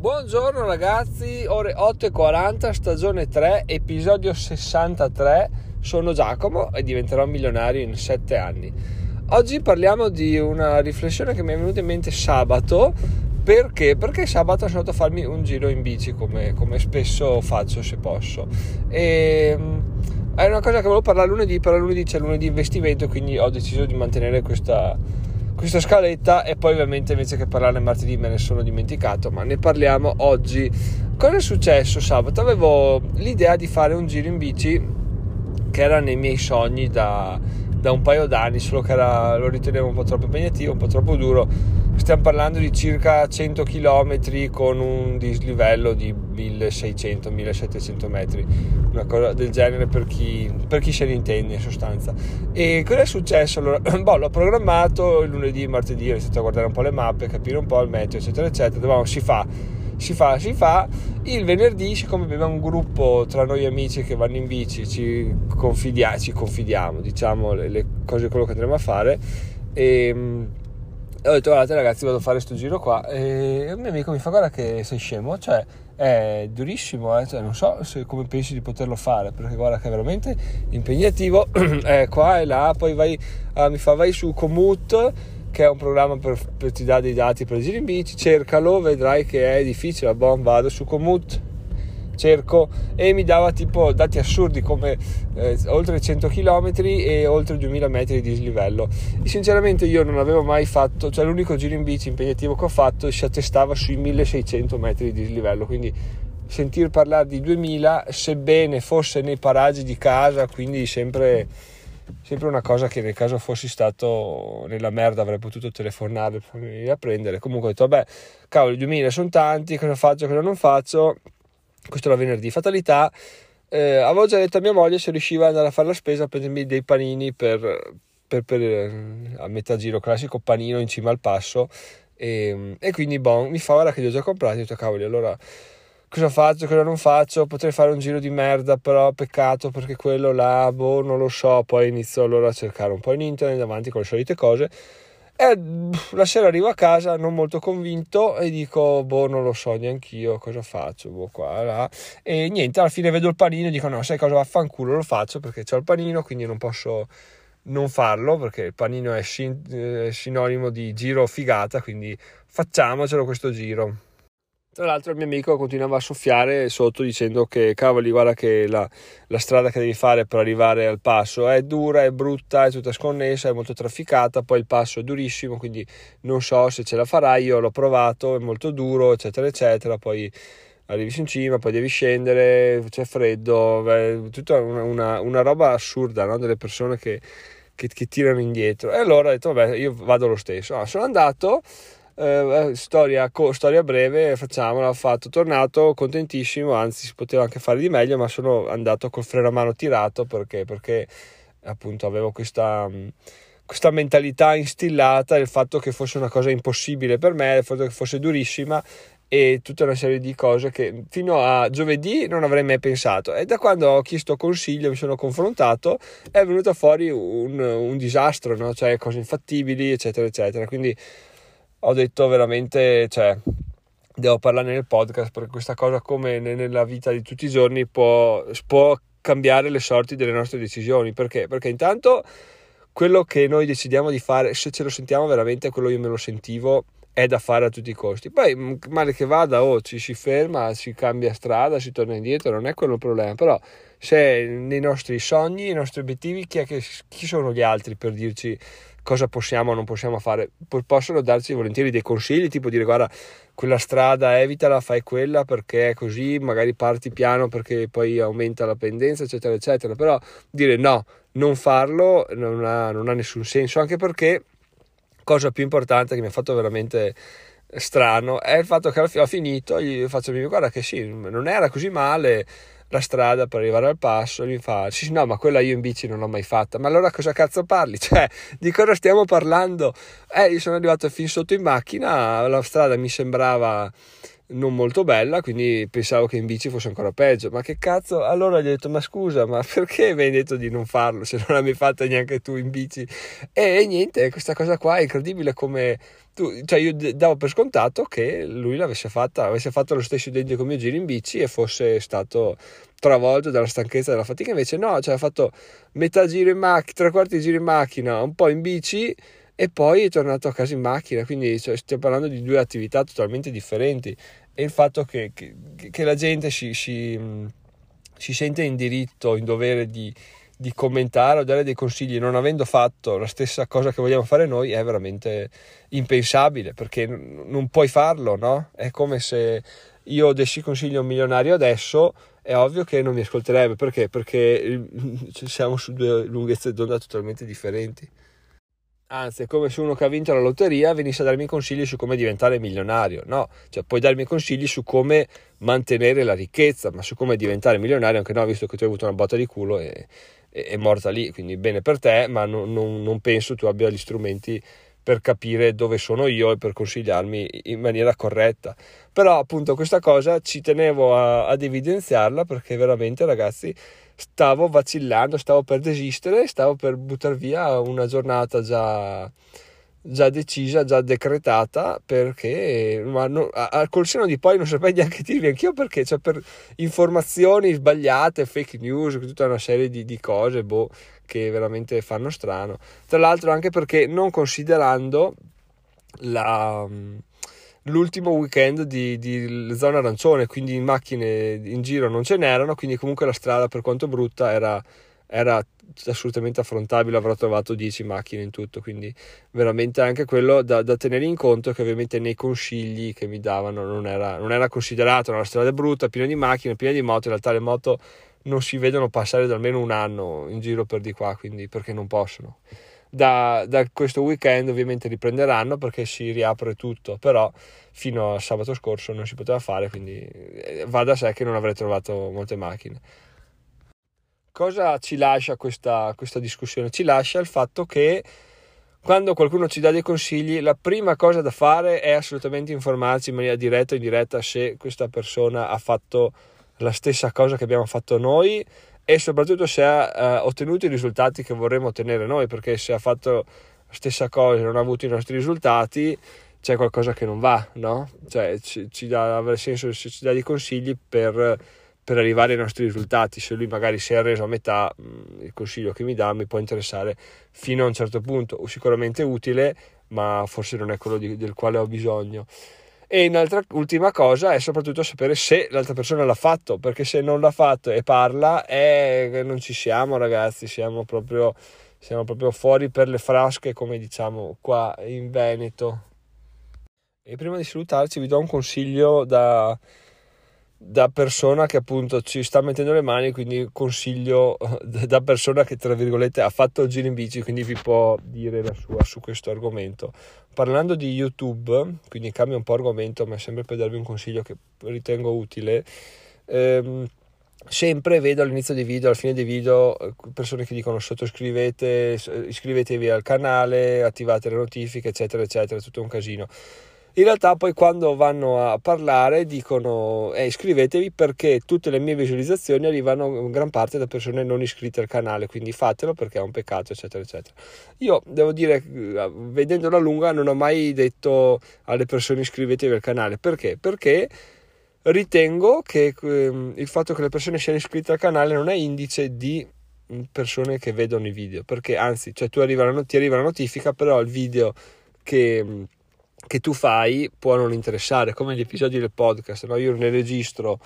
Buongiorno ragazzi, ore 8.40, stagione 3, episodio 63. Sono Giacomo e diventerò milionario in 7 anni. Oggi parliamo di una riflessione che mi è venuta in mente sabato. Perché? Perché sabato sono andato a farmi un giro in bici come, come spesso faccio se posso. E mm, è una cosa che volevo parlare lunedì, però lunedì c'è lunedì investimento, quindi ho deciso di mantenere questa questa scaletta e poi ovviamente invece che parlarne martedì me ne sono dimenticato, ma ne parliamo oggi. Cosa è successo sabato? Avevo l'idea di fare un giro in bici che era nei miei sogni da, da un paio d'anni, solo che era, lo ritenevo un po' troppo impegnativo, un po' troppo duro. Stiamo parlando di circa 100 km con un dislivello di 1600-1700 metri, una cosa del genere per chi, per chi se ne intende in sostanza. E cosa è successo? Allora, boh, l'ho programmato il lunedì, martedì, ho iniziato a guardare un po' le mappe, capire un po' il meteo, eccetera, eccetera. Boh, si fa si fa, si fa. Il venerdì, siccome abbiamo un gruppo tra noi amici che vanno in bici, ci, confidia- ci confidiamo, diciamo, le, le, cose, quello che andremo a fare. E mm, ho detto, guardate ragazzi, vado a fare questo giro qua. E il mio amico mi fa, guarda che sei scemo, cioè è durissimo, eh? cioè, non so se, come pensi di poterlo fare, perché guarda che è veramente impegnativo, è qua e là, poi vai, ah, mi fa, vai su Komoot che è un programma per, per ti dà dei dati per i giri in bici, cercalo, vedrai che è difficile, bon, vado su Komoot, cerco e mi dava tipo dati assurdi come eh, oltre 100 km e oltre 2000 metri di dislivello. E sinceramente io non avevo mai fatto cioè l'unico giro in bici impegnativo che ho fatto si attestava sui 1600 metri di dislivello quindi sentir parlare di 2000 sebbene fosse nei paraggi di casa quindi sempre sempre una cosa che nel caso fossi stato nella merda avrei potuto telefonare per venire a prendere comunque ho detto vabbè cavolo i 2000 sono tanti cosa faccio cosa non faccio questo era venerdì fatalità eh, avevo già detto a mia moglie se riusciva ad andare a fare la spesa a prendermi dei panini per, per, per eh, a metà giro classico panino in cima al passo e, e quindi bon mi fa ora che li ho già comprati ho detto cavoli allora cosa faccio, cosa non faccio, potrei fare un giro di merda, però peccato perché quello là, boh, non lo so, poi inizio allora a cercare un po' in internet davanti con le solite cose e la sera arrivo a casa non molto convinto e dico, boh, non lo so neanche io cosa faccio, boh, qua, là. E niente, alla fine vedo il panino e dico, no, sai cosa, vaffanculo, lo faccio perché c'ho il panino, quindi non posso non farlo perché il panino è, sin- è sinonimo di giro figata, quindi facciamocelo questo giro. Tra l'altro il mio amico continuava a soffiare sotto dicendo che cavoli guarda che la, la, strada che devi fare per arrivare al passo è dura, è brutta, è tutta sconnessa, è molto trafficata, poi il passo è durissimo quindi non so se ce la farai, io l'ho provato, è molto duro eccetera eccetera, poi arrivi in cima, poi devi scendere, c'è freddo, beh, tutta una, una, una, roba assurda no? delle persone che, che, che, tirano indietro e allora ho detto vabbè io vado lo stesso, ah, sono andato eh, eh, storia, co- storia, breve, facciamola, ho fatto, tornato contentissimo, anzi si poteva anche fare di meglio, ma sono andato col freno a mano tirato perché, perché appunto avevo questa, questa mentalità instillata, il fatto che fosse una cosa impossibile per me, il fatto che fosse durissima e tutta una serie di cose che fino a giovedì non avrei mai pensato e da quando ho chiesto consiglio mi sono confrontato è venuto fuori un, un disastro no? cioè cose infattibili eccetera eccetera quindi ho detto veramente, cioè, devo parlare nel podcast perché questa cosa come nella vita di tutti i giorni può, può cambiare le sorti delle nostre decisioni. Perché? Perché intanto quello che noi decidiamo di fare, se ce lo sentiamo veramente, quello io me lo sentivo, è da fare a tutti i costi. Poi male che vada, oh, ci si ferma, si cambia strada, si torna indietro, non è quello il problema. Però se nei nostri sogni, nei nostri obiettivi, chi, che, chi sono gli altri per dirci cosa possiamo o non possiamo fare. Possono darci volentieri dei consigli, tipo dire guarda, quella strada evitala, fai quella perché è così, magari parti piano perché poi aumenta la pendenza, eccetera, eccetera. Però dire no, non farlo non ha, non ha nessun senso, anche perché cosa più importante che mi ha fatto veramente strano è il fatto che alla ho finito, gli faccio guarda che sì, non era così male la strada per arrivare al passo, mi fa, sì, no, ma quella io in bici non l'ho mai fatta, ma allora cosa cazzo parli? Cioè, di cosa stiamo parlando? Eh, io sono arrivato fin sotto in macchina, la strada mi sembrava non molto bella, quindi pensavo che in bici fosse ancora peggio. Ma che cazzo? Allora gli ho detto: Ma scusa, ma perché mi hai detto di non farlo se non l'hai fatta neanche tu in bici? E, e niente, questa cosa qua è incredibile come. Tu, cioè io davo per scontato che lui l'avesse fatta, avesse fatto lo stesso identico mio giro in bici e fosse stato travolto dalla stanchezza e dalla fatica. Invece, no, cioè ha fatto metà giro in macchina, tre quarti di giro in macchina, un po' in bici e poi è tornato a casa in macchina. Quindi cioè, stiamo parlando di due attività totalmente differenti e il fatto che, che, che la gente si, si, si, sente in diritto, in dovere di, di commentare o dare dei consigli non avendo fatto la stessa cosa che vogliamo fare noi è veramente impensabile perché non puoi farlo, no? È come se io dessi consigli a un milionario adesso è ovvio che non mi ascolterebbe perché? Perché siamo su due lunghezze d'onda totalmente differenti. Anzi, è come se uno che ha vinto la lotteria venisse a darmi consigli su come diventare milionario. No, cioè puoi darmi consigli su come mantenere la ricchezza, ma su come diventare milionario anche no, visto che tu hai avuto una botta di culo e è morta lì. Quindi bene per te, ma non, non, non penso tu abbia gli strumenti per capire dove sono io e per consigliarmi in maniera corretta. Però appunto questa cosa ci tenevo a, ad evidenziarla perché veramente ragazzi stavo vacillando, stavo per desistere, stavo per buttare via una giornata già, già decisa, già decretata, perché ma no, a, col seno di poi non saprei neanche dirvi anch'io perché, cioè per informazioni sbagliate, fake news, tutta una serie di, di cose boh, che veramente fanno strano. Tra l'altro anche perché non considerando la l'ultimo weekend di, di, zona arancione, quindi macchine in giro non ce n'erano, quindi comunque la strada per quanto brutta era, era assolutamente affrontabile, avrò trovato 10 macchine in tutto, quindi veramente anche quello da, da, tenere in conto che ovviamente nei consigli che mi davano non era, non era considerato, una strada brutta, piena di macchine, piena di moto, in realtà le moto non si vedono passare da almeno un anno in giro per di qua, quindi perché non possono da, da, questo weekend ovviamente riprenderanno perché si riapre tutto, però fino a sabato scorso non si poteva fare, quindi eh, va da sé che non avrei trovato molte macchine. Cosa ci lascia questa, questa discussione? Ci lascia il fatto che quando qualcuno ci dà dei consigli, la prima cosa da fare è assolutamente informarsi in maniera diretta o indiretta se questa persona ha fatto la stessa cosa che abbiamo fatto noi e soprattutto se ha eh, ottenuto i risultati che vorremmo ottenere noi, perché se ha fatto la stessa cosa e non ha avuto i nostri risultati, c'è qualcosa che non va, no? Cioè ci, ci dà aver senso se ci dà dei consigli per, per, arrivare ai nostri risultati. Se lui magari si è arreso a metà, mh, il consiglio che mi dà mi può interessare fino a un certo punto, sicuramente utile, ma forse non è quello di, del quale ho bisogno. E un'altra ultima cosa è soprattutto sapere se l'altra persona l'ha fatto, perché se non l'ha fatto e parla, eh, non ci siamo ragazzi, siamo proprio, siamo proprio fuori per le frasche, come diciamo qua in Veneto. E prima di salutarci vi do un consiglio da, da persona che appunto ci sta mettendo le mani, quindi consiglio da persona che tra virgolette ha fatto il giro in bici, quindi vi può dire la sua su questo argomento. Parlando di YouTube, quindi cambio un po' argomento, ma sempre per darvi un consiglio che ritengo utile. Ehm, sempre vedo all'inizio dei video, alla fine dei video, persone che dicono sottoscrivete, iscrivetevi al canale, attivate le notifiche, eccetera, eccetera, tutto un casino in realtà poi quando vanno a parlare dicono eh, iscrivetevi perché tutte le mie visualizzazioni arrivano in gran parte da persone non iscritte al canale, quindi fatelo perché è un peccato, eccetera, eccetera. Io devo dire, eh, vedendo la lunga, non ho mai detto alle persone iscrivetevi al canale, perché? Perché ritengo che ehm, il fatto che le persone siano iscritte al canale non è indice di persone che vedono i video, perché anzi, cioè tu arriva la, ti arriva la notifica, però il video che che tu fai può non interessare, come gli episodi del podcast, no? io ne registro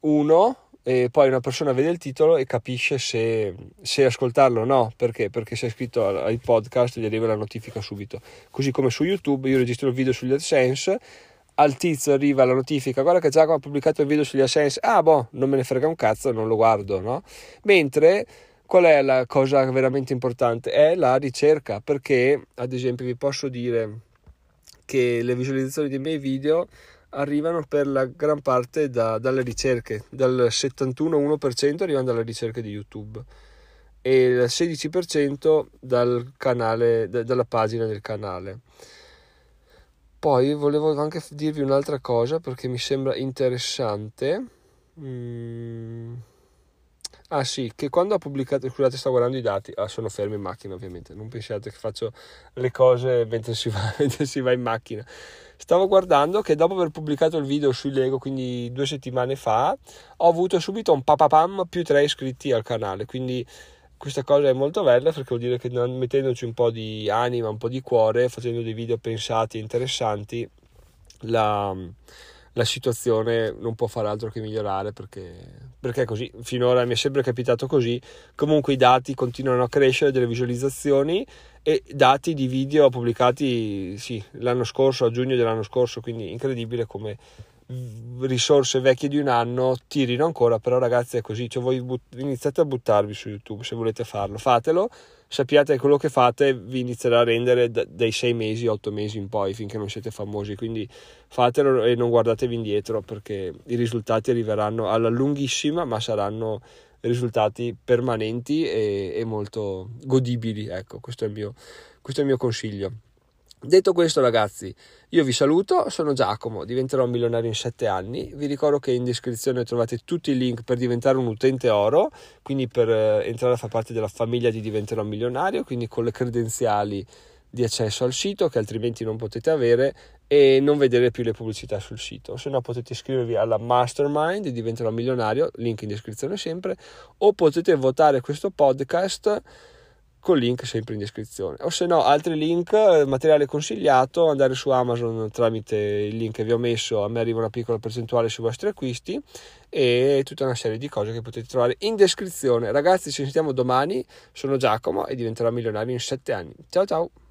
uno e poi una persona vede il titolo e capisce se, se ascoltarlo o no, perché? Perché se è iscritto ai podcast gli arriva la notifica subito, così come su YouTube io registro il video sugli AdSense, al tizio arriva la notifica, guarda che Giacomo ha pubblicato il video sugli AdSense, ah boh, non me ne frega un cazzo, non lo guardo, no? Mentre qual è la cosa veramente importante? È la ricerca, perché ad esempio vi posso dire che le visualizzazioni dei miei video arrivano per la gran parte da, dalle ricerche, dal 71,1% arrivano dalle ricerche di YouTube e il 16% dal canale, da, dalla pagina del canale. Poi volevo anche dirvi un'altra cosa perché mi sembra interessante. Mm. Ah sì, che quando ho pubblicato, scusate sto guardando i dati, ah, sono fermo in macchina ovviamente, non pensiate che faccio le cose mentre si, va, mentre si va in macchina. Stavo guardando che dopo aver pubblicato il video sui Lego, quindi due settimane fa, ho avuto subito un papapam più tre iscritti al canale, quindi questa cosa è molto bella perché vuol dire che mettendoci un po' di anima, un po' di cuore, facendo dei video pensati e interessanti, la, la situazione non può fare altro che migliorare perché, perché è così. Finora mi è sempre capitato così. Comunque i dati continuano a crescere delle visualizzazioni e dati di video pubblicati sì, l'anno scorso, a giugno dell'anno scorso, quindi incredibile come risorse vecchie di un anno tirino ancora, però ragazzi è così, cioè voi but- iniziate a buttarvi su YouTube se volete farlo, fatelo, sappiate che quello che fate vi inizierà a rendere d- dai 6 mesi, 8 mesi in poi finché non siete famosi, quindi fatelo e non guardatevi indietro perché i risultati arriveranno alla lunghissima ma saranno risultati permanenti e, e molto godibili, ecco. Questo è il mio, questo è il mio consiglio. Detto questo, ragazzi, io vi saluto. Sono Giacomo, diventerò milionario in 7 anni. Vi ricordo che in descrizione trovate tutti i link per diventare un utente oro, quindi per eh, entrare a far parte della famiglia di Diventerò milionario, quindi con le credenziali di accesso al sito che altrimenti non potete avere e non vedere più le pubblicità sul sito. Se no potete iscrivervi alla mastermind di Diventerò milionario, link in descrizione sempre, o potete votare questo podcast col link sempre in descrizione. O se no, altri link, materiale consigliato, andare su Amazon tramite il link che vi ho messo, a me arriva una piccola percentuale sui vostri acquisti e tutta una serie di cose che potete trovare in descrizione. Ragazzi, ci sentiamo domani, sono Giacomo e diventerò milionario in 7 anni. Ciao ciao!